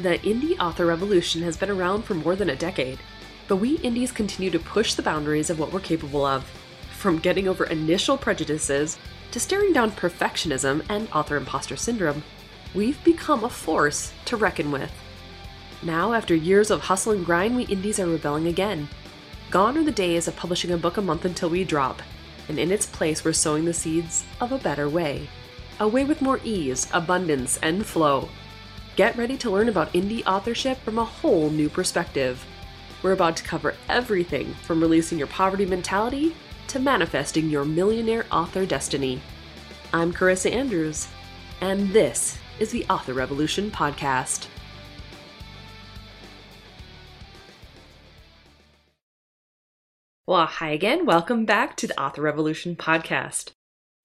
The indie author revolution has been around for more than a decade, but we indies continue to push the boundaries of what we're capable of. From getting over initial prejudices to staring down perfectionism and author imposter syndrome, we've become a force to reckon with. Now, after years of hustle and grind, we indies are rebelling again. Gone are the days of publishing a book a month until we drop, and in its place, we're sowing the seeds of a better way. A way with more ease, abundance, and flow. Get ready to learn about indie authorship from a whole new perspective. We're about to cover everything from releasing your poverty mentality to manifesting your millionaire author destiny. I'm Carissa Andrews, and this is the Author Revolution Podcast. Well, hi again. Welcome back to the Author Revolution Podcast.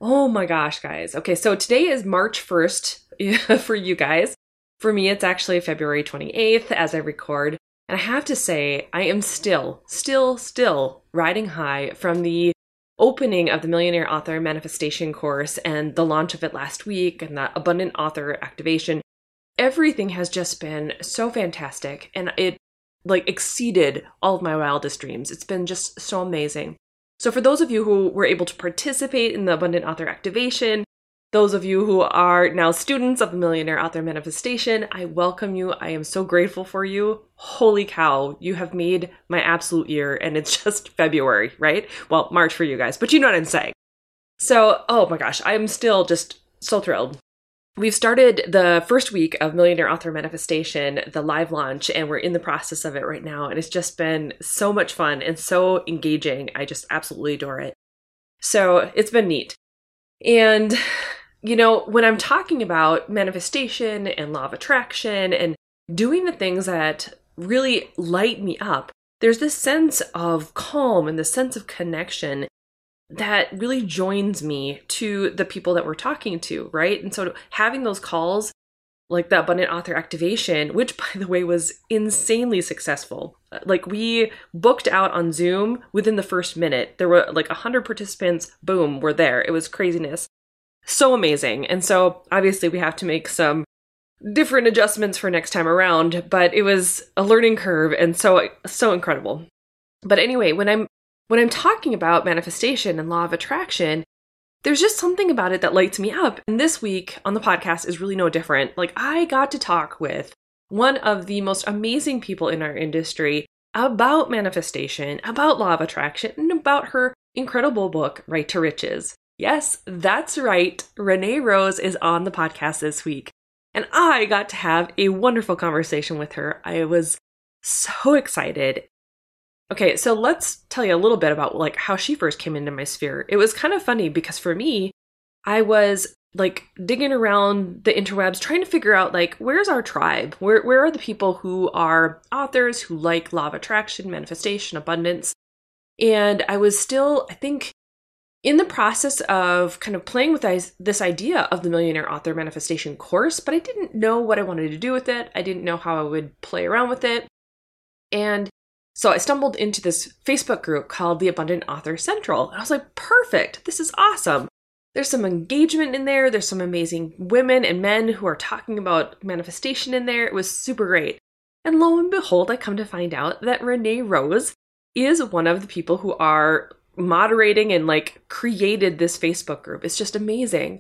Oh my gosh, guys. Okay, so today is March 1st for you guys. For me, it's actually February 28th as I record. And I have to say, I am still, still, still riding high from the opening of the Millionaire Author Manifestation course and the launch of it last week and the Abundant Author Activation. Everything has just been so fantastic and it like exceeded all of my wildest dreams. It's been just so amazing. So for those of you who were able to participate in the Abundant Author Activation, those of you who are now students of the Millionaire Author Manifestation, I welcome you. I am so grateful for you. Holy cow, you have made my absolute year, and it's just February, right? Well, March for you guys, but you know what I'm saying. So, oh my gosh, I'm still just so thrilled. We've started the first week of Millionaire Author Manifestation, the live launch, and we're in the process of it right now. And it's just been so much fun and so engaging. I just absolutely adore it. So it's been neat. And you know, when I'm talking about manifestation and law of attraction and doing the things that really light me up, there's this sense of calm and the sense of connection that really joins me to the people that we're talking to, right? And so having those calls like the abundant author activation which by the way was insanely successful. Like we booked out on zoom within the first minute. There were like 100 participants boom we're there. It was craziness so amazing. And so obviously we have to make some different adjustments for next time around, but it was a learning curve and so so incredible. But anyway, when I'm when I'm talking about manifestation and law of attraction, there's just something about it that lights me up. And this week on the podcast is really no different. Like I got to talk with one of the most amazing people in our industry about manifestation, about law of attraction, and about her incredible book, Write to Riches. Yes, that's right. Renee Rose is on the podcast this week. And I got to have a wonderful conversation with her. I was so excited. Okay, so let's tell you a little bit about like how she first came into my sphere. It was kind of funny because for me, I was like digging around the interwebs trying to figure out like where's our tribe? Where where are the people who are authors who like law of attraction, manifestation, abundance? And I was still I think in the process of kind of playing with this idea of the Millionaire Author Manifestation course, but I didn't know what I wanted to do with it. I didn't know how I would play around with it. And so I stumbled into this Facebook group called the Abundant Author Central. And I was like, perfect, this is awesome. There's some engagement in there. There's some amazing women and men who are talking about manifestation in there. It was super great. And lo and behold, I come to find out that Renee Rose is one of the people who are moderating and like created this Facebook group. It's just amazing.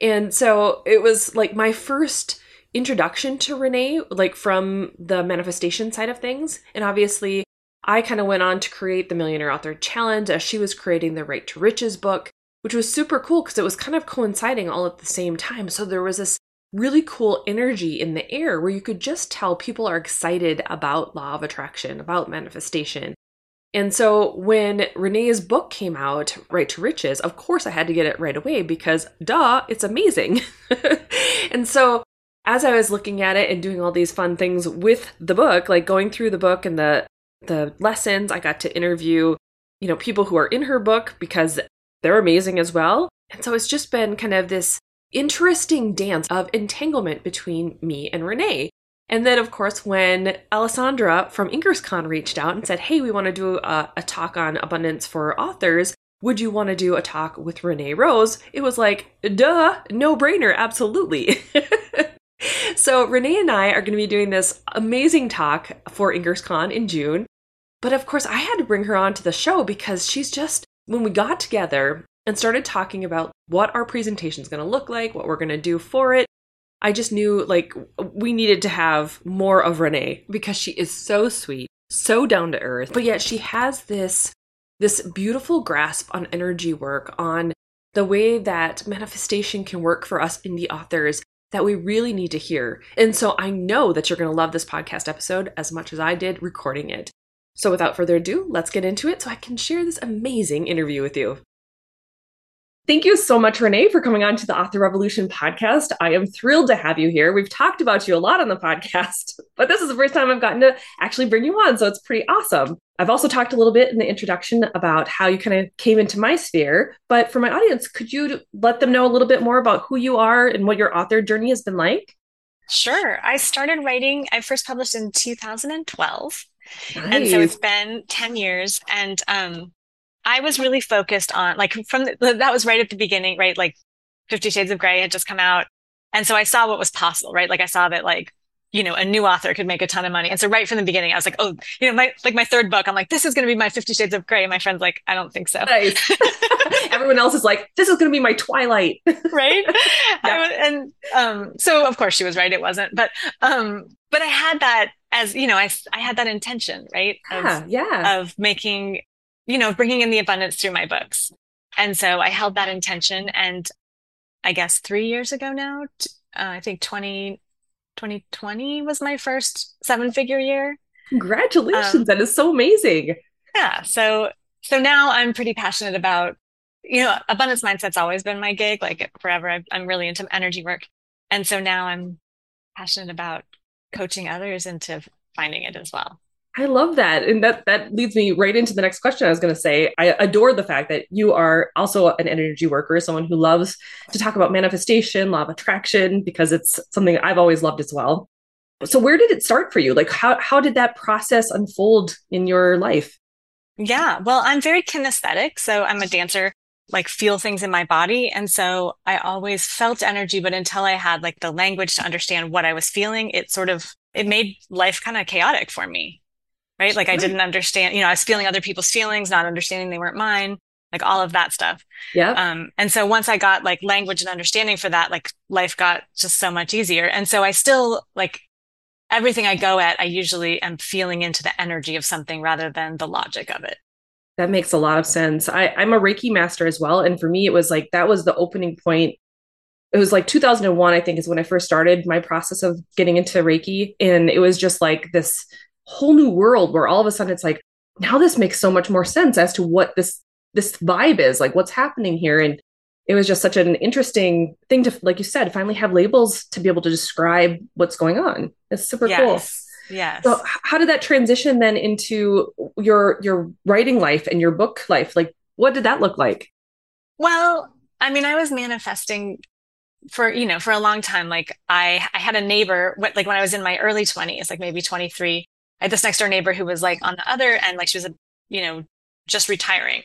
And so it was like my first introduction to Renee, like from the manifestation side of things. And obviously, I kind of went on to create the Millionaire Author Challenge as she was creating the Write to Riches book, which was super cool because it was kind of coinciding all at the same time. So there was this really cool energy in the air where you could just tell people are excited about law of attraction, about manifestation, and so when Renee's book came out, Write to Riches, of course I had to get it right away because duh, it's amazing. and so as I was looking at it and doing all these fun things with the book, like going through the book and the the lessons, I got to interview, you know, people who are in her book because they're amazing as well. And so it's just been kind of this interesting dance of entanglement between me and Renee. And then, of course, when Alessandra from InkersCon reached out and said, Hey, we want to do a, a talk on abundance for authors. Would you want to do a talk with Renee Rose? It was like, duh, no brainer, absolutely. So, Renee and I are going to be doing this amazing talk for InkersCon in June. But of course, I had to bring her on to the show because she's just, when we got together and started talking about what our presentation is going to look like, what we're going to do for it, I just knew like we needed to have more of Renee because she is so sweet, so down to earth, but yet she has this this beautiful grasp on energy work, on the way that manifestation can work for us indie authors that we really need to hear. And so I know that you're going to love this podcast episode as much as I did recording it. So without further ado, let's get into it so I can share this amazing interview with you. Thank you so much, Renee, for coming on to the Author Revolution podcast. I am thrilled to have you here. We've talked about you a lot on the podcast, but this is the first time I've gotten to actually bring you on. So it's pretty awesome. I've also talked a little bit in the introduction about how you kind of came into my sphere. But for my audience, could you let them know a little bit more about who you are and what your author journey has been like? Sure. I started writing, I first published in 2012. Nice. And so it's been 10 years. And um, I was really focused on like from the, that was right at the beginning, right? Like Fifty Shades of Grey had just come out. And so I saw what was possible, right? Like I saw that like, you know, a new author could make a ton of money. And so right from the beginning, I was like, oh, you know, my like my third book, I'm like, this is gonna be my Fifty Shades of Grey. And my friend's like, I don't think so. Nice. Everyone else is like, this is gonna be my Twilight. right. Yeah. and um, so of course she was right, it wasn't. But um, but I had that as you know, I I had that intention, right? Yeah, of, yeah. Of making you know, bringing in the abundance through my books. And so I held that intention. And I guess three years ago now, uh, I think 20, 2020 was my first seven figure year. Congratulations. Um, that is so amazing. Yeah. So, so now I'm pretty passionate about, you know, abundance mindset's always been my gig, like forever. i I'm really into energy work. And so now I'm passionate about coaching others into finding it as well. I love that. And that that leads me right into the next question I was going to say. I adore the fact that you are also an energy worker, someone who loves to talk about manifestation, law of attraction because it's something I've always loved as well. So where did it start for you? Like how how did that process unfold in your life? Yeah, well, I'm very kinesthetic, so I'm a dancer, like feel things in my body, and so I always felt energy, but until I had like the language to understand what I was feeling, it sort of it made life kind of chaotic for me right? Like I didn't understand, you know, I was feeling other people's feelings, not understanding they weren't mine, like all of that stuff. Yeah. Um, and so once I got like language and understanding for that, like life got just so much easier. And so I still like everything I go at, I usually am feeling into the energy of something rather than the logic of it. That makes a lot of sense. I, I'm a Reiki master as well. And for me, it was like that was the opening point it was like 2001 i think is when i first started my process of getting into reiki and it was just like this whole new world where all of a sudden it's like now this makes so much more sense as to what this this vibe is like what's happening here. And it was just such an interesting thing to like you said finally have labels to be able to describe what's going on. It's super yes. cool. Yes. So how did that transition then into your your writing life and your book life? Like what did that look like? Well i mean i was manifesting for you know for a long time. Like i i had a neighbor like when i was in my early 20s like maybe 23 I had this next door neighbor who was like on the other end, like she was, a, you know, just retiring.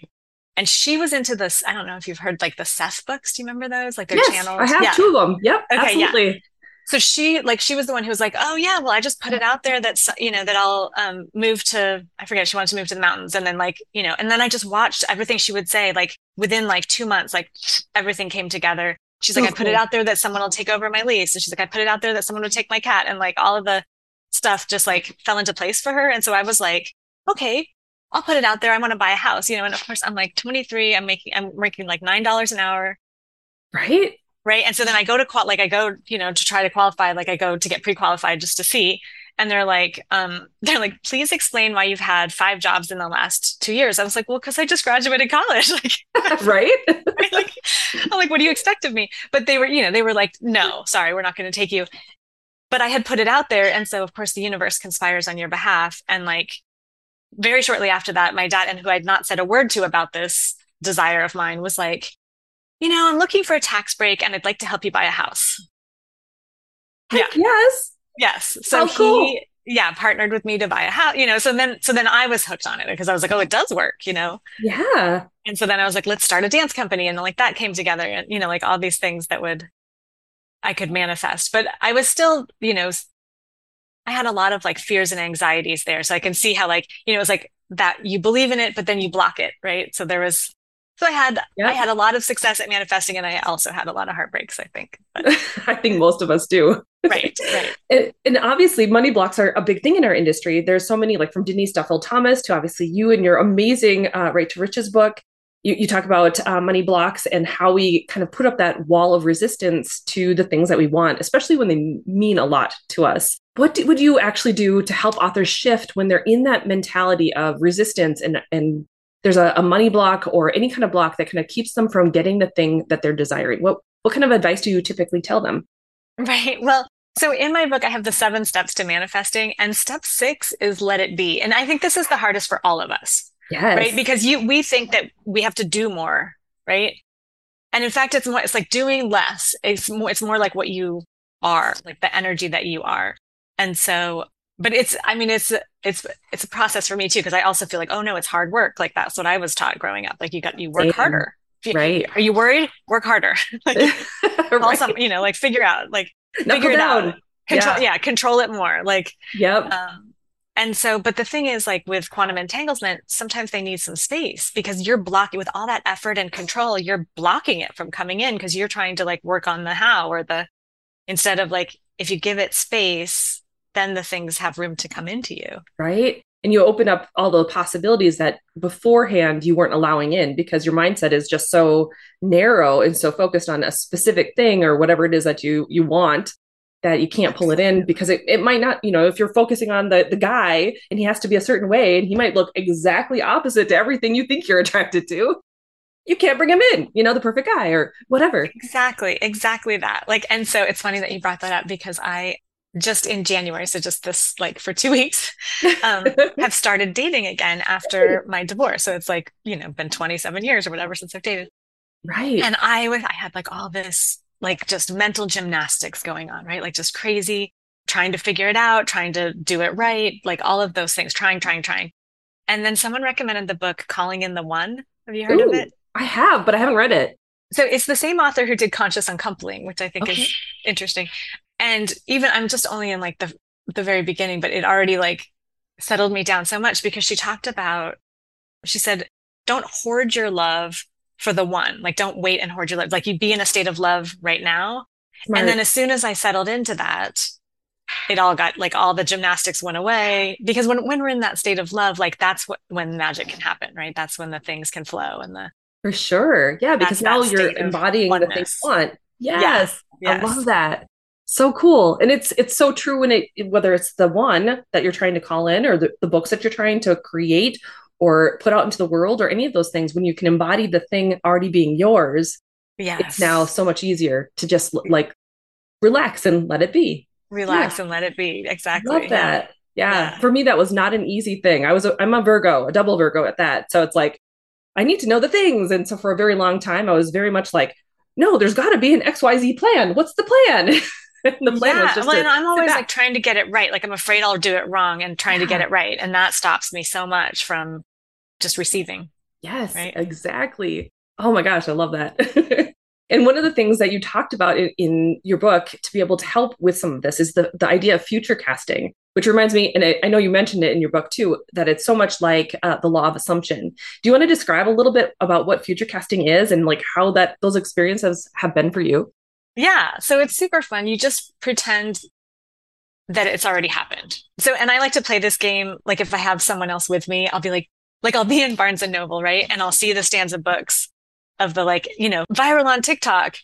And she was into this. I don't know if you've heard like the Seth books. Do you remember those? Like their yes, channels? I have yeah. two of them. Yep. Okay, absolutely. Yeah. So she like she was the one who was like, oh yeah, well I just put it out there that's you know that I'll um, move to I forget she wanted to move to the mountains and then like you know and then I just watched everything she would say like within like two months like everything came together. She's like, oh, I put it out there that someone will take over my lease. And she's like, I put it out there that someone would take my cat. And like all of the stuff just like fell into place for her. And so I was like, okay, I'll put it out there. I want to buy a house, you know. And of course, I'm like 23. I'm making I'm making like nine dollars an hour, right? Right. And so then I go to qual like I go, you know, to try to qualify. Like I go to get pre-qualified just to see. And they're like, um, they're like, please explain why you've had five jobs in the last two years. I was like, well, because I just graduated college. like, right? right? Like, I'm like, what do you expect of me? But they were, you know, they were like, no, sorry, we're not going to take you but I had put it out there. And so, of course, the universe conspires on your behalf. And like very shortly after that, my dad, and who I'd not said a word to about this desire of mine, was like, you know, I'm looking for a tax break and I'd like to help you buy a house. Yeah. Yes. Yes. So oh, cool. he, yeah, partnered with me to buy a house, you know. So then, so then I was hooked on it because I was like, oh, it does work, you know? Yeah. And so then I was like, let's start a dance company. And like that came together and, you know, like all these things that would I could manifest. But I was still, you know, I had a lot of like fears and anxieties there. So I can see how like, you know, it's like that you believe in it, but then you block it, right? So there was so I had yep. I had a lot of success at manifesting and I also had a lot of heartbreaks, I think. I think most of us do. Right, right. and, and, obviously money blocks are a big thing in our industry. There's so many like from Denise Duffield Thomas to obviously you and your amazing uh, Write to Riches book. You, you talk about uh, money blocks and how we kind of put up that wall of resistance to the things that we want, especially when they mean a lot to us. What do, would you actually do to help authors shift when they're in that mentality of resistance and, and there's a, a money block or any kind of block that kind of keeps them from getting the thing that they're desiring? What what kind of advice do you typically tell them? Right. Well, so in my book, I have the seven steps to manifesting, and step six is let it be. And I think this is the hardest for all of us. Yes. Right. Because you we think that we have to do more, right? And in fact, it's more it's like doing less. It's more it's more like what you are, like the energy that you are. And so but it's i mean it's it's it's a process for me too because i also feel like oh no it's hard work like that's what i was taught growing up like you got you work Same. harder right are you worried work harder like right. some, you know like figure out like Knuckle figure it out control yeah. yeah. control it more like yep um, and so but the thing is like with quantum entanglement sometimes they need some space because you're blocking with all that effort and control you're blocking it from coming in because you're trying to like work on the how or the instead of like if you give it space then the things have room to come into you. Right. And you open up all the possibilities that beforehand you weren't allowing in because your mindset is just so narrow and so focused on a specific thing or whatever it is that you you want that you can't pull it in because it, it might not, you know, if you're focusing on the the guy and he has to be a certain way and he might look exactly opposite to everything you think you're attracted to, you can't bring him in, you know, the perfect guy or whatever. Exactly, exactly that. Like, and so it's funny that you brought that up because I just in January, so just this like for two weeks, um, have started dating again after my divorce. So it's like, you know, been 27 years or whatever since I've dated. Right. And I was, I had like all this like just mental gymnastics going on, right? Like just crazy, trying to figure it out, trying to do it right, like all of those things, trying, trying, trying. And then someone recommended the book Calling in the One. Have you heard Ooh, of it? I have, but I haven't read it. So it's the same author who did Conscious Uncoupling, which I think okay. is interesting and even i'm just only in like the the very beginning but it already like settled me down so much because she talked about she said don't hoard your love for the one like don't wait and hoard your love like you be in a state of love right now. Smart. and then as soon as i settled into that it all got like all the gymnastics went away. Because when when we're in that state of love like that's what when magic can happen right? That's when the things can flow and the for sure. Yeah because now you're embodying the things you want. Yes, yes. i love that. So cool. And it's it's so true when it whether it's the one that you're trying to call in or the, the books that you're trying to create or put out into the world or any of those things when you can embody the thing already being yours yeah it's now so much easier to just mm-hmm. like relax and let it be. Relax yeah. and let it be. Exactly. Love that. Yeah. yeah. for me that was not an easy thing. I was a, i'm a virgo a double virgo at that. So it's like i need to know the things. And so for a very long time i was very much like no there's got to be an xyz plan. What's the plan the plan yeah. was just well, and I'm always like trying to get it right. Like I'm afraid I'll do it wrong and trying yeah. to get it right. And that stops me so much from just receiving. Yes, right? exactly. Oh my gosh, I love that. and one of the things that you talked about in, in, your book to be able to help with some of this is the, the idea of future casting, which reminds me, and I, I know you mentioned it in your book too, that it's so much like uh, the law of assumption. Do you want to describe a little bit about what future casting is and like how that those experiences have been for you? Yeah. So it's super fun. You just pretend that it's already happened. So, and I like to play this game. Like if I have someone else with me, I'll be like, like I'll be in Barnes and Noble, right? And I'll see the stands of books of the like, you know, viral on TikTok.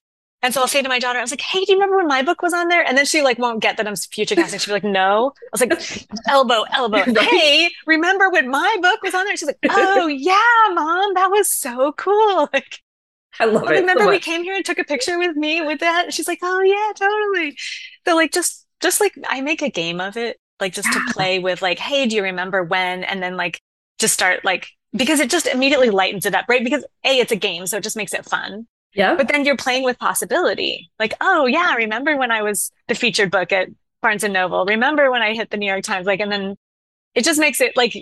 And so I'll say to my daughter, I was like, Hey, do you remember when my book was on there? And then she like won't get that I'm future casting. She'll be like, no. I was like, elbow, elbow. Hey, remember when my book was on there? She's like, Oh yeah, mom, that was so cool. Like, I love it. Remember so we came here and took a picture with me with that? she's like, oh yeah, totally. So like just just like I make a game of it, like just yeah. to play with like, hey, do you remember when? And then like just start like because it just immediately lightens it up, right? Because A, it's a game, so it just makes it fun. Yeah. But then you're playing with possibility. Like, oh yeah, remember when I was the featured book at Barnes and Noble? Remember when I hit the New York Times? Like, and then it just makes it like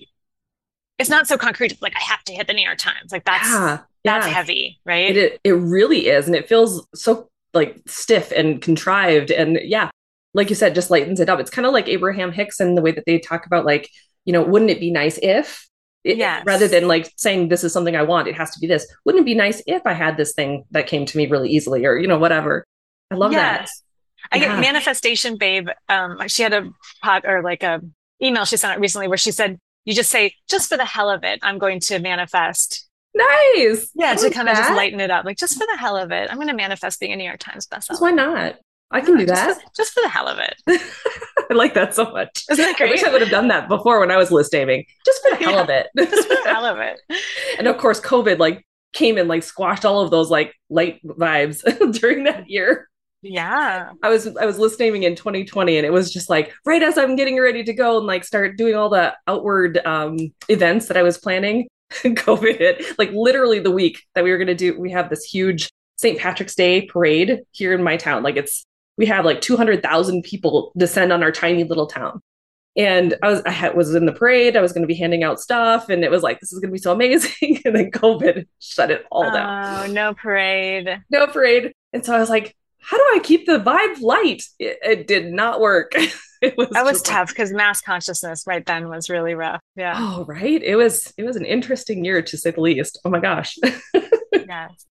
it's not so concrete. Like I have to hit the New York Times. Like that's yeah, that's yeah. heavy, right? It, it really is, and it feels so like stiff and contrived. And yeah, like you said, just lightens it up. It's kind of like Abraham Hicks and the way that they talk about like, you know, wouldn't it be nice if it, Yes. rather than like saying this is something I want, it has to be this. Wouldn't it be nice if I had this thing that came to me really easily or, you know, whatever. I love that. Yes. I Yeah. get manifestation babe. Um, she had a pod or like a email she sent out recently where she said, you just say, just for the hell of it, I'm going to manifest. Nice. Yeah, I to like kind of just lighten it up. Like just for the hell of it, I'm going to manifest being a New York Times bestseller. Why not? I can do Just that. for, just for the hell of it. I like that so much. Isn't that I wish? I would have done that before when I was list aiming, just for the hell of it. Just for the hell of it. and of course, COVID like came and like squashed all of those like light vibes during that year. Yeah. I was I was listening in 2020, and it was just like right as I'm getting ready to go and like start doing all the outward um, events that I was planning. COVID hit like literally the week that we were gonna do. We have this huge St. Patrick's Day parade here in my town. Like it's we have like 200,000 people descend on our tiny little town. And I was I had, was in the parade. I was going to be handing out stuff, and it was like this is going to be so amazing. and then COVID shut it all down Oh, no parade. no parade. And so I was like, how do I keep the vibe light? It, it did not work. it was That was tough because mass consciousness right then was really rough. Yeah. oh, right. It was it was an interesting year to say the least. Oh my gosh. Yes.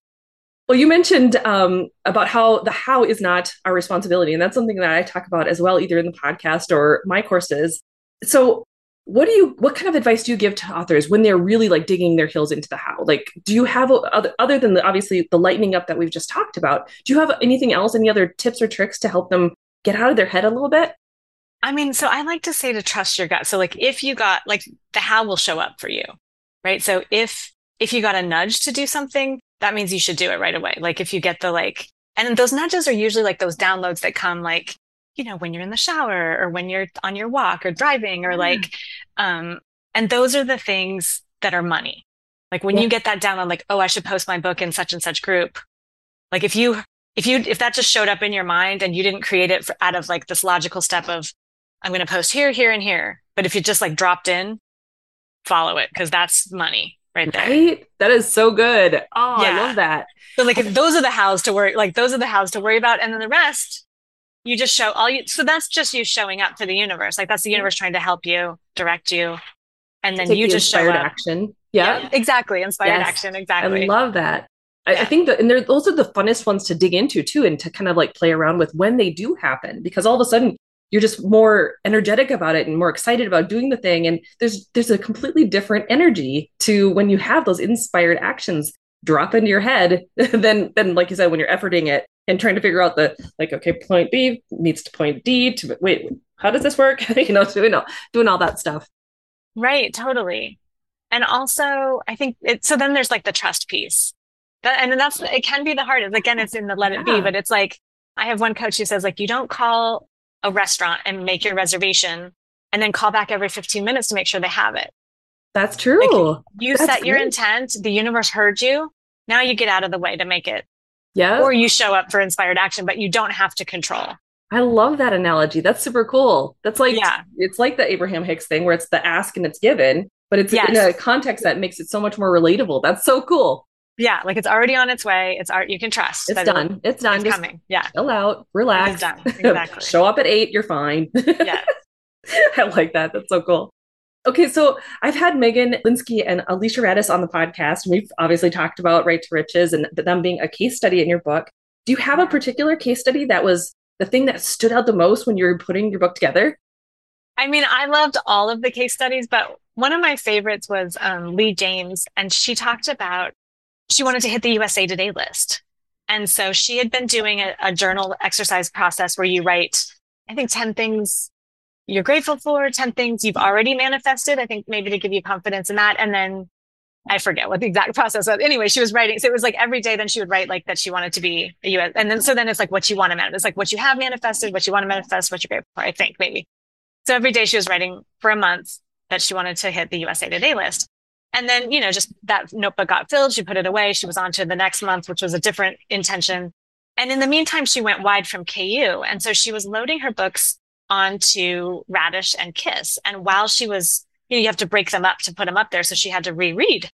well, you mentioned um, about how the how is not our responsibility, and that's something that I talk about as well, either in the podcast or my courses. So, what do you what kind of advice do you give to authors when they're really like digging their heels into the how? Like, do you have other other than the, obviously the lightening up that we've just talked about? Do you have anything else? Any other tips or tricks to help them get out of their head a little bit? I mean, so I like to say to trust your gut. So like if you got like the how will show up for you, right? So if if you got a nudge to do something, that means you should do it right away. Like if you get the like and those nudges are usually like those downloads that come like, you know, when you're in the shower or when you're on your walk or driving or like um and those are the things that are money. Like when Yeah. you get that down on like, oh, I should post my book in such and such group. Like if you if you if that just showed up in your mind and you didn't create it for, out of like this logical step of I'm going to post here, here, and here. But if you just like dropped in, follow it because that's money right there. Right? That is so good. Oh, I love that. So like if those are the hows to worry, like those are the hows to worry about, and then the rest, you just show all you. So that's just you showing up for the universe. Like that's the universe trying to help you, direct you, and then Take you the just show inspired up. action. Yeah. exactly. Inspired Yes. action. Exactly i love that. I, I think that, and they're, those are the funnest ones to dig into too, and to kind of like play around with when they do happen, because all of a sudden you're just more energetic about it and more excited about doing the thing. And there's there's a completely different energy to when you have those inspired actions drop into your head than than like you said when you're efforting it and trying to figure out the like okay point B meets to point D to wait how does this work you know doing all doing all that stuff Right, totally. And also, I think it, so then there's like the trust piece. That, and then that's, it can be the hardest. Again, it's in the let it be, but it's like, I have one coach who says, like, you don't call a restaurant and make your reservation and then call back every 15 minutes to make sure they have it. that's true You That's set your intent, the universe heard you. Now you get out of the way to make it, yeah or you show up for inspired action, but you don't have to control. I love that analogy. That's super cool. That's like Yeah. it's like the Abraham Hicks thing where it's the ask and it's given, but it's in a context that makes it so much more relatable. That's so cool. Yeah, like it's already on its way. It's art. You can trust It's done. It's done. It's Just coming. Yeah, chill out, relax. it's done. Exactly. Show up at eight, you're fine. Yeah. I like that. That's so cool. Okay, so I've had Megan Linski and Alicia Rades on the podcast, and we've obviously talked about Write to Riches and them being a case study in your book. Do you have a particular case study that was the thing that stood out the most when you were putting your book together? I mean, I loved all of the case studies, but one of my favorites was um, Lee James, and she talked about she wanted to hit the USA Today list. And so she had been doing a, a journal exercise process where you write, I think, 10 things you're grateful for, 10 things you've already manifested. I think maybe to give you confidence in that. And then I forget what the exact process was. Anyway, she was writing. So it was like every day, then she would write like that she wanted to be a US. And then, so then it's like what you want to manifest. It's like what you have manifested, what you want to manifest, what you're grateful for, I think maybe. So every day she was writing for a month that she wanted to hit the USA Today list. And then, you know, just that notebook got filled. She put it away. She was on to the next month, which was a different intention. And in the meantime, she went wide from KU. And so she was loading her books onto Radish and Kiss. And while she was, you know, you have to break them up to put them up there. So she had to reread.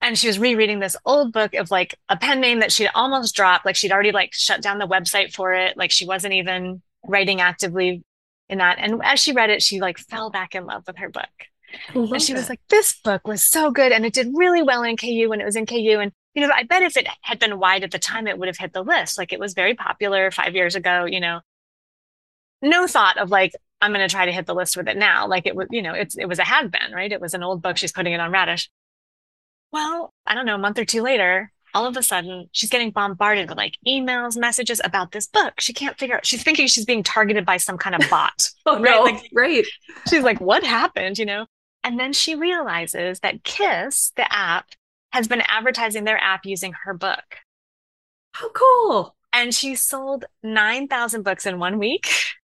And she was rereading this old book of like a pen name that she'd almost dropped. Like she'd already like shut down the website for it. Like she wasn't even writing actively in that. And as she read it she like fell back in love with her book. And she that. was like this book was so good and it did really well in ku when it was in ku and you know i bet if it had been wide at the time it would have hit the list. Like it was very popular five years ago you know no thought of like i'm going to try to hit the list with it now like it was you know it's it was a had been right it was an old book she's putting it on radish well, I don't know, a month or two later, all of a sudden she's getting bombarded with like emails, messages about this book. She can't figure out, she's thinking she's being targeted by some kind of bot. oh, right? No, like, right. She's like, what happened? You know? And then she realizes that Kiss, the app, has been advertising their app using her book. How cool. And she sold 9,000 books in one week.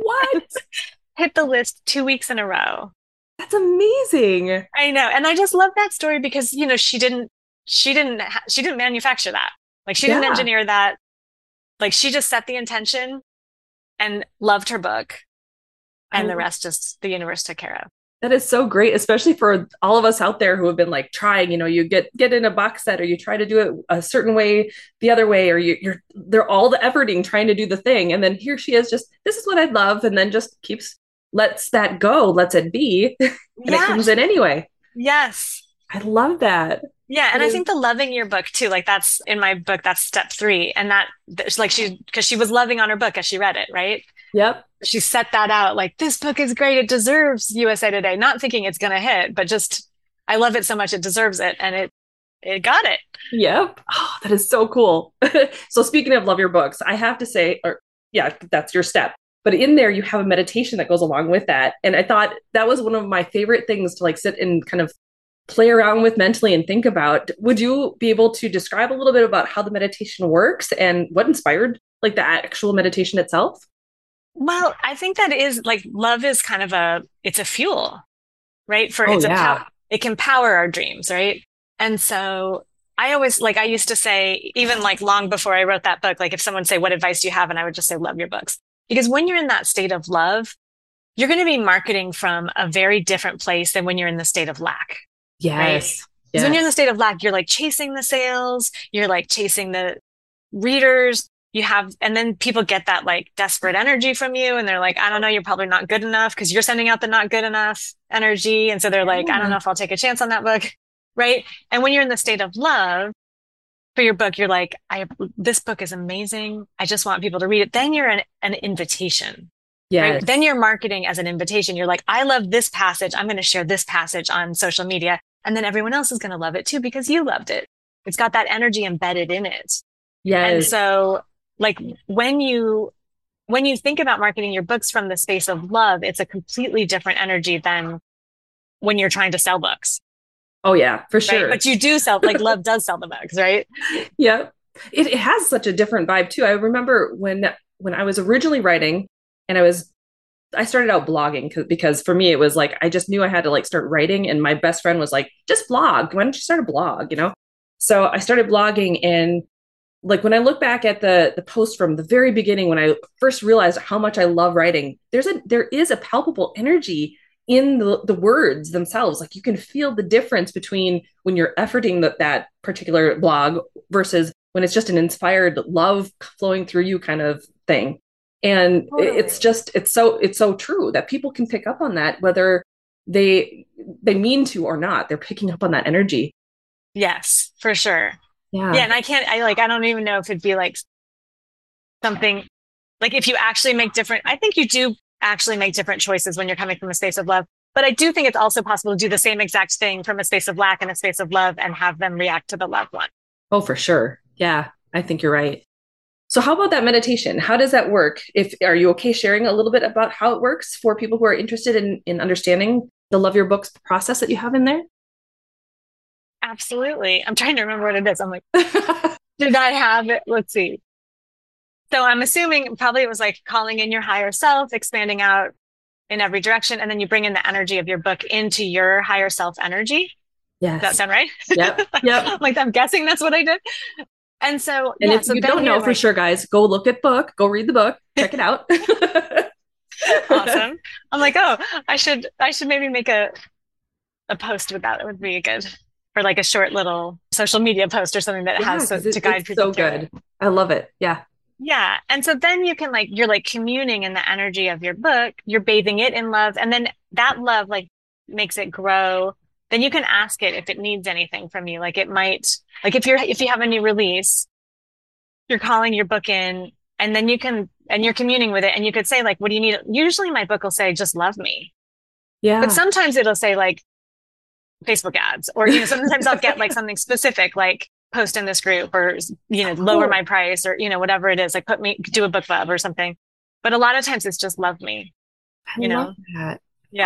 What? Hit the list two weeks in a row. That's amazing. I know. And I just love that story because, you know, she didn't, she didn't, ha- she didn't manufacture that. Like she didn't engineer that. Like she just set the intention and loved her book. And the rest just the universe took care of. That is so great, especially for all of us out there who have been like trying, you know, you get get in a box set or you try to do it a certain way, the other way, or you, you're they're all the efforting trying to do the thing. And then here she is just, this is what I love, and then just keeps lets that go, lets it be, and yes. it comes in anyway. Yes. I love that. Yeah, and I think the loving your book too, like that's in my book, that's step three. And that like she because she was loving on her book as she read it, right? Yep. She set that out like this book is great. It deserves USA Today, not thinking it's gonna hit, but just I love it so much it deserves it. And it it got it. Yep. Oh, that is so cool. so speaking of love your books, I have to say, or yeah, that's your step but in there you have a meditation that goes along with that and i thought that was one of my favorite things to like sit and kind of play around with mentally and think about would you be able to describe a little bit about how the meditation works and what inspired like the actual meditation itself well i think that is like love is kind of a it's a fuel right for oh, it's yeah. a pow- it can power our dreams right and so I always like I used to say even like long before I wrote that book like if someone say what advice do you have and I would just say love your books because when you're in that state of love, you're going to be marketing from a very different place than when you're in the state of lack. Yes. Right? Yes. When you're in the state of lack, you're like chasing the sales, you're like chasing the readers. You have, and then people get that like desperate energy from you. And they're like, I don't know, you're probably not good enough because you're sending out the not good enough energy. And so they're like, I don't know if I'll take a chance on that book. Right. And when you're in the state of love, for your book, you're like, I this book is amazing. I just want people to read it. Then you're an, an invitation. Yeah. Right? Then you're marketing as an invitation. You're like, I love this passage. I'm going to share this passage on social media. And then everyone else is going to love it too because you loved it. It's got that energy embedded in it. Yeah. And so like when you when you think about marketing your books from the space of love, it's a completely different energy than when you're trying to sell books. Oh yeah, for sure. Right? But you do sell like love does sell the books, right? Yeah. It, it has such a different vibe too. I remember when when I was originally writing and I was I started out blogging because for me it was like I just knew I had to like start writing and my best friend was like just blog why don't you start a blog you know so I started blogging and like when I look back at the the post from the very beginning when I first realized how much I love writing there's a there is a palpable energy in the, the words themselves. Like you can feel the difference between when you're efforting the, that particular blog versus when it's just an inspired love flowing through you kind of thing. And totally. it's just it's so it's so true that people can pick up on that whether they they mean to or not. They're picking up on that energy. Yes for sure yeah yeah and i can't i like i don't even know if it'd be like something like if you actually make different i think you do actually make different choices when you're coming from a space of love. But I do think it's also possible to do the same exact thing from a space of lack and a space of love and have them react to the loved one. Oh, for sure. Yeah, I think you're right. So how about that meditation? How does that work? If are you okay sharing a little bit about how it works for people who are interested in in understanding the love your books process that you have in there? Absolutely. I'm trying to remember what it is. I'm like, did I have it? Let's see. So I'm assuming probably it was like calling in your higher self, expanding out in every direction, and then you bring in the energy of your book into your higher self energy. Yeah, Does that sound right? Yep. Yep. like I'm guessing that's what I did. And so, and yeah, if so you don't know like, for sure, guys, go look at book, go read the book, check it out. awesome. I'm like, oh, I should, I should maybe make a, a post with that. It would be a good. Or like a short little social media post or something that Yeah, has so, it, to guide it's people so through good. I love it. Yeah. Yeah. And so then you can like, you're like communing in the energy of your book, you're bathing it in love. And then that love like makes it grow. Then you can ask it if it needs anything from you. Like it might, like if you're, if you have a new release, you're calling your book in and then you can, and you're communing with it and you could say like, what do you need? Usually my book will say, just love me. Yeah. But sometimes it'll say like Facebook ads or, you know, sometimes I'll get like something specific, like post in this group or, you know, oh, lower Cool. my price or, you know, whatever it is, like put me, do a book club or something. But a lot of times it's just love me, I you love know? that.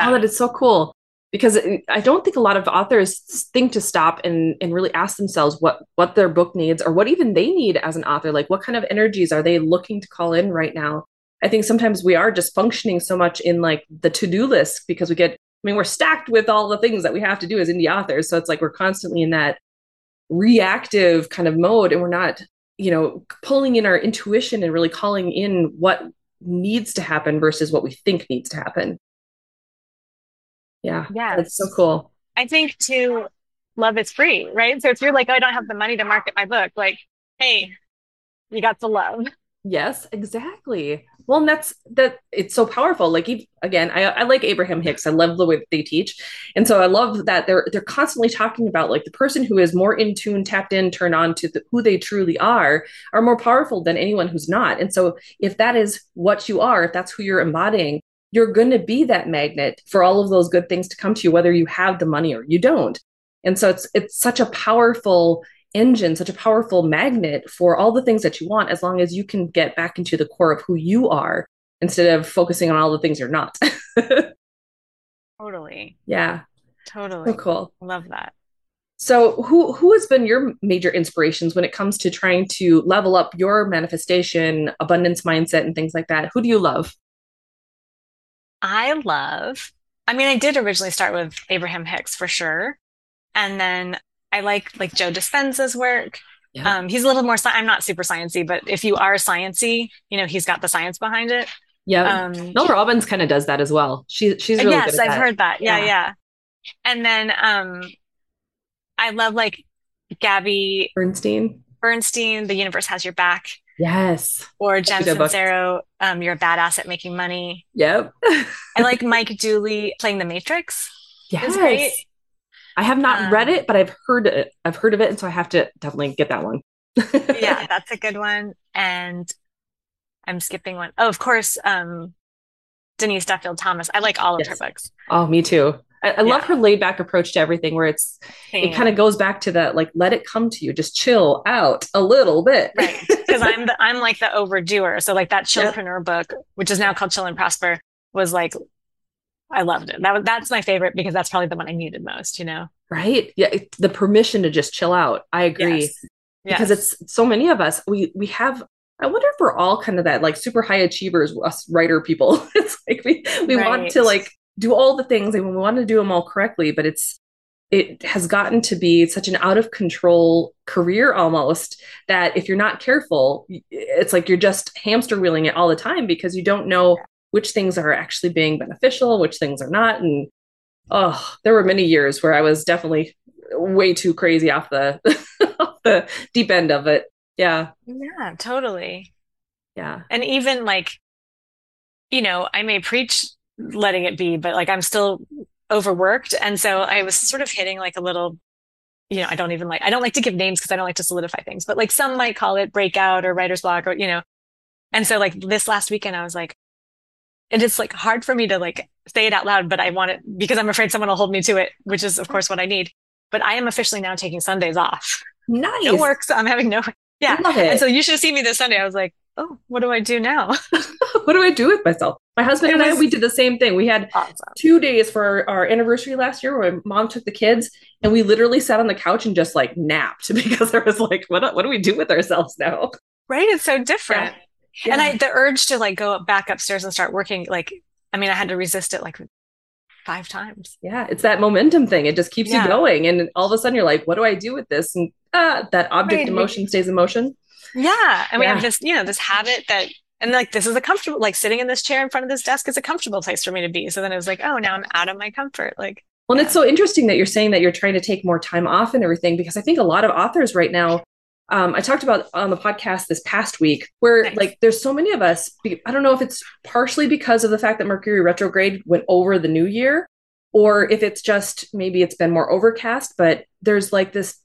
Oh, that is so cool. Because eh, I don't think a lot of authors think to stop and, and really ask themselves what what their book needs or what even they need as an author. Like what kind of energies are they looking to call in right now? I think sometimes we are just functioning so much in like the to-do list because we get, mean, we're stacked with all the things that we have to do as indie authors. So it's like we're constantly in that reactive kind of mode and we're not, you know, pulling in our intuition and really calling in what needs to happen versus what we think needs to happen. Yeah, Yeah. that's so cool. I think to love is free, right? So if you're like, oh, I don't have the money to market my book, like, hey, you got to love. Yes, exactly. Well, and that's that it's so powerful. Like again, I, I like Abraham Hicks. I love the way that they teach. And so I love that they're they're constantly talking about like the person who is more in tune, tapped in, turned on to the, who they truly are, are more powerful than anyone who's not. And so if that is what you are, if that's who you're embodying, you're going to be that magnet for all of those good things to come to you, whether you have the money or you don't. And so it's it's such a powerful engine, such a powerful magnet for all the things that you want, as long as you can get back into the core of who you are instead of focusing on all the things you're not. Totally. yeah, so Totally. cool. Love that. So, who who has been your major inspirations when it comes to trying to level up your manifestation, abundance mindset, and things like that? Who do you love? I love, I mean, I did originally start with Abraham Hicks for sure. And then I like like Joe Dispenza's work. Yeah. Um, he's a little more, sci- I'm not super sciencey, but if you are sciencey, you know, he's got the science behind it. Yeah, Um, Mel Robbins kind of does that as well. She she's really good yes, I've that. heard that. Yeah, Yeah. yeah. And then um, I love like Gabby Bernstein. Bernstein, The Universe Has Your Back, Yes. or Jen. Sincero, um, You're a Badass at Making Money. Yep. I like Mike Dooley playing The Matrix. yes. I have not read Um, it, but I've heard it. I've heard of it, and so I have to definitely get that one. yeah, that's a good one. And I'm skipping one. Oh, of course, um, Denise Duffield Thomas. I like all of her books. Oh, me too. I, I love her laid back approach to everything, where it's it kind of goes back to that like let it come to you, just chill out a little bit. Right. Because I'm the I'm like the overdoer. So like that Yep. chillpreneur book, which is now called Chill and Prosper, was like I loved it. That was that's my favorite because that's probably the one I needed most, you know? Right? Yeah, it, the permission to just chill out. I agree. Yes. because Yes. it's so many of us we we have i wonder if we're all kind of that like super high achievers us writer people it's like we we want to like do all the things and we want to do them all correctly but it's it has gotten to be such an out of control career almost that if you're not careful it's like you're just hamster wheeling it all the time because you don't know which things are actually being beneficial which things are not and oh there were many years where i was definitely way too crazy off the off the deep end of it yeah Yeah, totally. yeah And even like, you know, I may preach letting it be, but like I'm still overworked. And so I was sort of hitting like a little, you know, I don't even like, I don't like to give names because I don't like to solidify things, but like some might call it breakout or writer's block or, you know. And so like this last weekend, I was like, and it's like hard for me to like say it out loud, but I want it because I'm afraid someone will hold me to it, which is of course what I need. But I am officially now taking Sundays off. nice No work. So I'm having no, yeah. And so you should have seen me this Sunday. I was like, oh, what do I do now? what do i do with myself my husband and i we did the same thing we had Awesome. two days for our, our anniversary last year where mom took the kids and we literally sat on the couch and just like napped because I was like what, what do we do with ourselves now Right? It's so different. And Yeah. I, the urge to like go back upstairs and start working, like, I mean, I had to resist it like five times. yeah it's that momentum thing it just keeps Yeah. you going and all of a sudden you're like what do i do with this and ah, that object Right. in motion stays in motion Yeah. And we have this, you know, this habit that, and like, this is a comfortable, like sitting in this chair in front of this desk is a comfortable place for me to be. So then it was like, oh, now I'm out of my comfort. Like, Well, and yeah. it's so interesting that you're saying that you're trying to take more time off and everything because I think a lot of authors right now um, I talked about on the podcast this past week, where nice. like there's so many of us. I don't know if it's partially because of the fact that Mercury retrograde went over the new year, or if it's just maybe it's been more overcast. But there's like this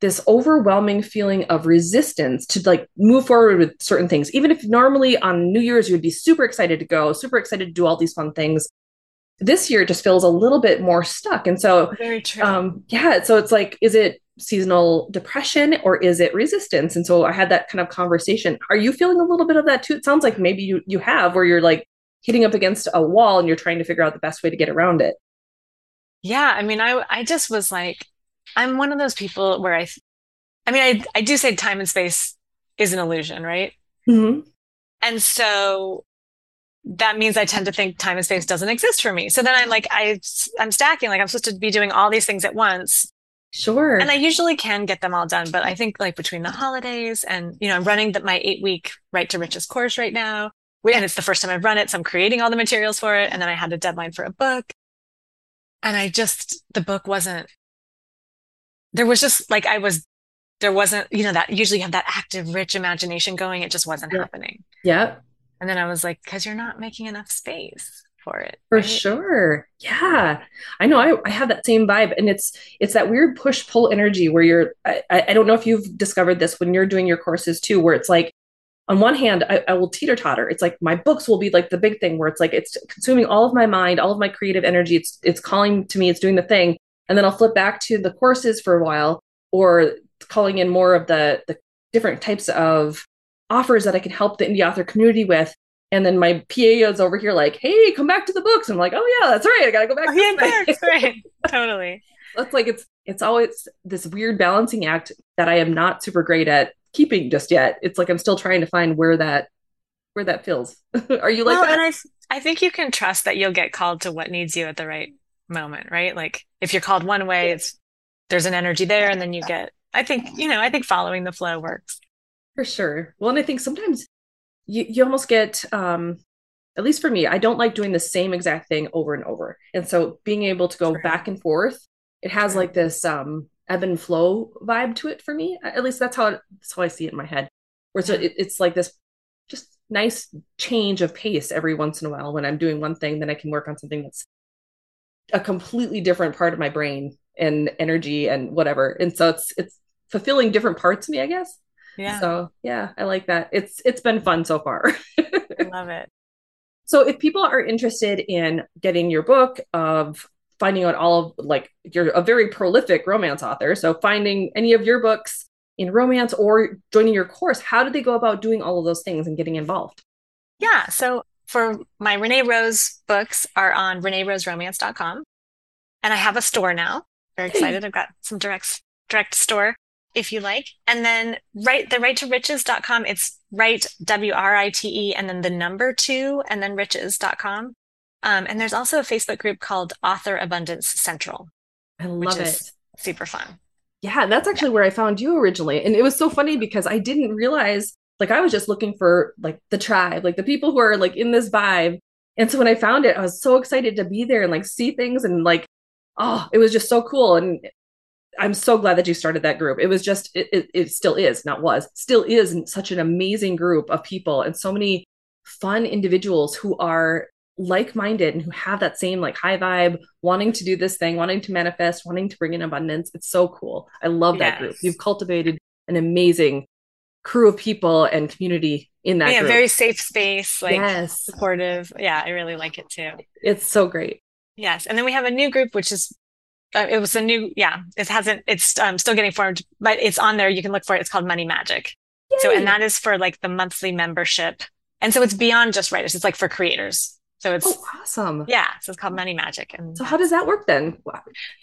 this overwhelming feeling of resistance to like move forward with certain things, even if normally on New Year's you'd be super excited to go, super excited to do all these fun things. This year just feels a little bit more stuck, and so very true. Um, yeah, so it's like, is it seasonal depression or is it resistance? And so i had that kind of conversation. Are you feeling a little bit of that too? It sounds like maybe you you have where you're like hitting up against a wall and you're trying to figure out the best way to get around it. Yeah i mean i i just was like i'm one of those people where i i mean i i do say time and space is an illusion right? Mm-hmm. and so that means i tend to think time and space doesn't exist for me so then i'm like i i'm stacking like i'm supposed to be doing all these things at once Sure. And I usually can get them all done, but I think like between the holidays and, you know, I'm running the, my eight week Write to Riches course right now. And it's the first time I've run it. So I'm creating all the materials for it. And then I had a deadline for a book. And I just, the book wasn't, there was just like, I was, there wasn't, you know, that usually you have that active, rich imagination going. It just wasn't yeah. happening. Yeah. And then I was like, because you're not making enough space for it. For right? sure. Yeah. I know I, I have that same vibe. And it's it's that weird push-pull energy where you're I, I don't know if you've discovered this when you're doing your courses too, where it's like on one hand, I, I will teeter totter. It's like my books will be like the big thing where it's like it's consuming all of my mind, all of my creative energy. It's it's calling to me, it's doing the thing. And then I'll flip back to the courses for a while or calling in more of the the different types of offers that I can help the indie author community with. And then my PA is over here like, hey, come back to the books. I'm like, oh yeah, that's right. I gotta go back. Oh, yeah, books, right. totally. That's like it's it's always this weird balancing act that I am not super great at keeping just yet. It's like I'm still trying to find where that where that feels. Are you like well, that? And I I think you can trust that you'll get called to what needs you at the right moment, right? Like if you're called one way, it's there's an energy there, and then you get. I think you know. I think following the flow works. For sure. Well, and I think sometimes you, you almost get um at least for me i don't like doing the same exact thing over and over. And so being able to go back and forth it has like this um ebb and flow vibe to it for me. At least that's how it, that's how i see it in my head. Where so it, it's like this just nice change of pace every once in a while when i'm doing one thing then i can work on something that's a completely different part of my brain and energy and whatever. And so it's it's fulfilling different parts of me i guess yeah. So yeah, I like that. It's it's been fun so far. I love it. So if people are interested in getting your book of finding out all of like you're a very prolific romance author, so finding any of your books in romance or joining your course, how do they go about doing all of those things and getting involved? Yeah. So for my Renee Rose books are on reneeroseromance.com. And I have a store now. Very excited. I've got some direct direct store if you like. And then write the write to riches.com. It's write W R I T E and then the number two and then riches.com. Um, and there's also a Facebook group called Author Abundance Central. I love it. super fun. Yeah, that's actually yeah. where I found you originally. And it was so funny because I didn't realize like I was just looking for like the tribe, like the people who are like in this vibe. And so when I found it, I was so excited to be there and like see things and like, oh, it was just so cool. And I'm so glad that you started that group. It was just, it, it, it, still is, not was, still is such an amazing group of people and so many fun individuals who are like-minded and who have that same like high vibe, wanting to do this thing, wanting to manifest, wanting to bring in abundance. It's so cool. I love that group. You've cultivated an amazing crew of people and community in that yeah, group. very safe space, like yes. supportive. Yeah, I really like it too. It's so great. Yes. And then we have a new group, which is uh, it was a new yeah it hasn't it's um, still getting formed but it's on there. You can look for it. It's called money magic. Yay. so and that is for like the monthly membership. And so it's beyond just writers. It's like for creators. So it's oh, awesome. Yeah so it's called money magic and so how does that work then?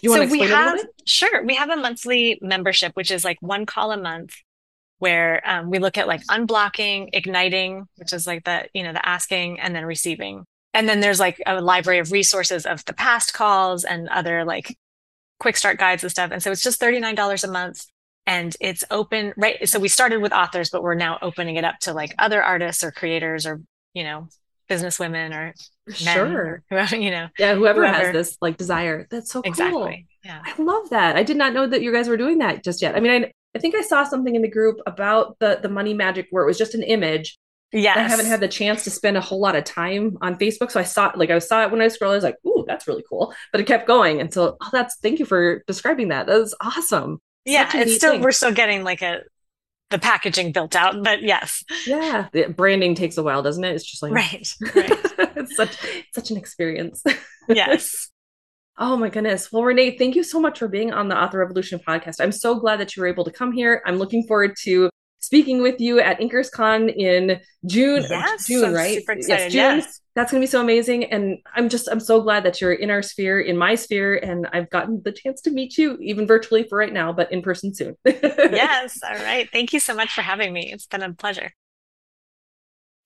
You want so to we have sure we have a monthly membership which is like one call a month where um, we look at like unblocking igniting which is like the you know the asking and then receiving. And then there's like a library of resources of the past calls and other like quick start guides and stuff. And so it's just $39 a month. And it's open, right? So we started with authors, but we're now opening it up to like other artists or creators or, you know, business women or sure. or, you know yeah whoever, whoever, has this like desire. That's so cool. Exactly. Yeah. I love that. I did not know that you guys were doing that just yet. I mean i, I think i saw something in the group about the the money magic where it was just an image yeah i haven't had the chance to spend a whole lot of time on facebook so i saw it like i saw it when i was scrolling i was like ooh that's really cool but it kept going and so oh that's thank you for describing that that was awesome. Yeah it's still thing. we're still getting like a the packaging built out but yes. Yeah the branding takes a while doesn't it? It's just like right, right. it's such such an experience. Yes. Oh my goodness. Well renee thank you so much for being on the author revolution podcast. I'm so glad that you were able to come here. I'm looking forward to speaking with you at InkersCon in June. Uh, yes, June, I'm right? yes, June. Yes. That's going to be so amazing. And I'm just, I'm so glad that you're in our sphere, in my sphere, and I've gotten the chance to meet you, even virtually for right now, but in person soon. yes. All right. Thank you so much for having me. It's been a pleasure.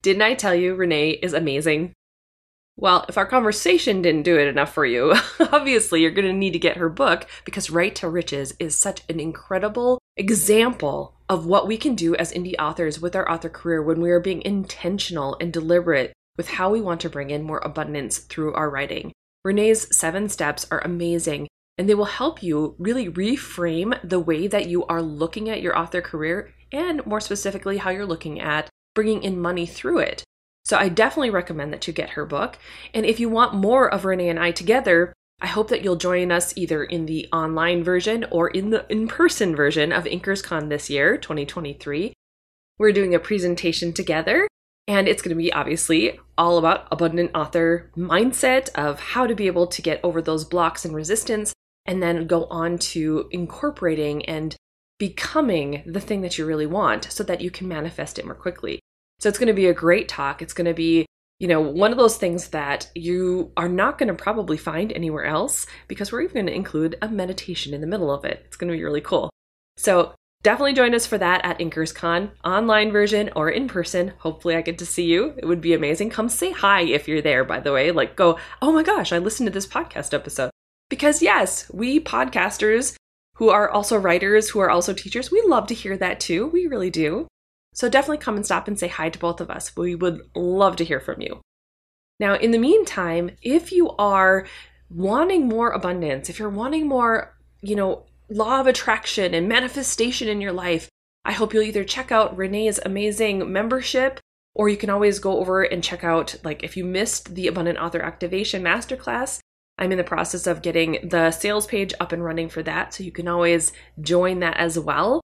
Didn't I tell you Renee is amazing? Well, if our conversation didn't do it enough for you, obviously you're going to need to get her book because Write to Riches is such an incredible example of what we can do as indie authors with our author career when we are being intentional and deliberate with how we want to bring in more abundance through our writing. Renee's seven steps are amazing and they will help you really reframe the way that you are looking at your author career and more specifically how you're looking at bringing in money through it. So I definitely recommend that you get her book. And if you want more of Renee and I together, I hope that you'll join us either in the online version or in the in person version of InkersCon this year, 2023. We're doing a presentation together, and it's going to be obviously all about abundant author mindset of how to be able to get over those blocks and resistance, and then go on to incorporating and becoming the thing that you really want so that you can manifest it more quickly. So it's going to be a great talk. It's going to be, you know, one of those things that you are not going to probably find anywhere else because we're even going to include a meditation in the middle of it. It's going to be really cool. So definitely join us for that at InkersCon, online version or in person. Hopefully, I get to see you. It would be amazing. Come say hi if you're there, by the way. Like, go, oh my gosh, I listened to this podcast episode. Because, yes, we podcasters who are also writers, who are also teachers, we love to hear that too. We really do. So definitely come and stop and say hi to both of us. We would love to hear from you. Now, in the meantime, if you are wanting more abundance, if you're wanting more, you know, law of attraction and manifestation in your life, I hope you'll either check out Renee's amazing membership or you can always go over and check out, like, if you missed the Abundant Author Activation Masterclass, I'm in the process of getting the sales page up and running for that. So you can always join that as well.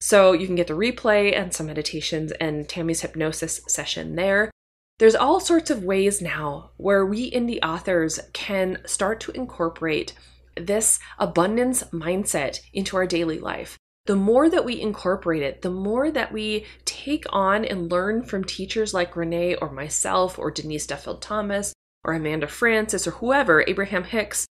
So you can get the replay and some meditations and Tammy's hypnosis session there. There's all sorts of ways now where we indie authors can start to incorporate this abundance mindset into our daily life. The more that we incorporate it, the more that we take on and learn from teachers like Renee or myself or Denise Duffield Thomas or Amanda Frances or whoever, Abraham Hicks,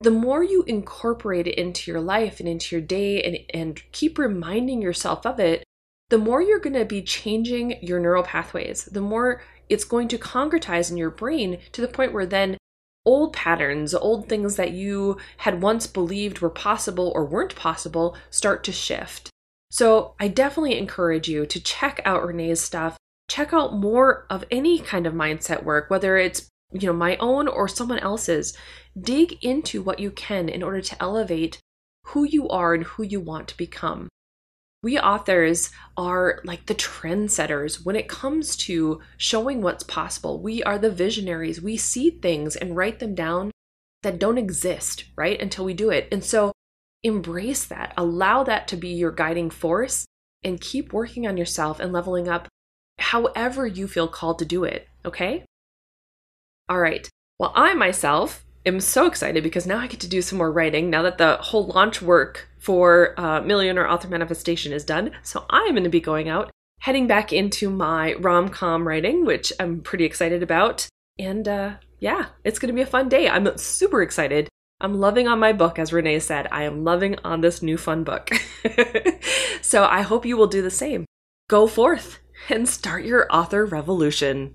the more you incorporate it into your life and into your day and, and keep reminding yourself of it, the more you're going to be changing your neural pathways, the more it's going to concretize in your brain to the point where then old patterns, old things that you had once believed were possible or weren't possible start to shift. So I definitely encourage you to check out Renee's stuff. Check out more of any kind of mindset work, whether it's you know my own or someone else's dig into what you can in order to elevate who you are and who you want to become. We authors are like the trendsetters when it comes to showing what's possible. We are the visionaries. We see things and write them down that don't exist right until we do it. And so embrace that. Allow that to be your guiding force and keep working on yourself and leveling up however you feel called to do it okay all right. Well, I myself am so excited because now I get to do some more writing now that the whole launch work for uh, Millionaire Author Manifestation is done. So I'm going to be going out, heading back into my rom com writing, which I'm pretty excited about. And uh, yeah, it's going to be a fun day. I'm super excited. I'm loving on my book, as Renee said. I am loving on this new fun book. so I hope you will do the same. Go forth and start your author revolution.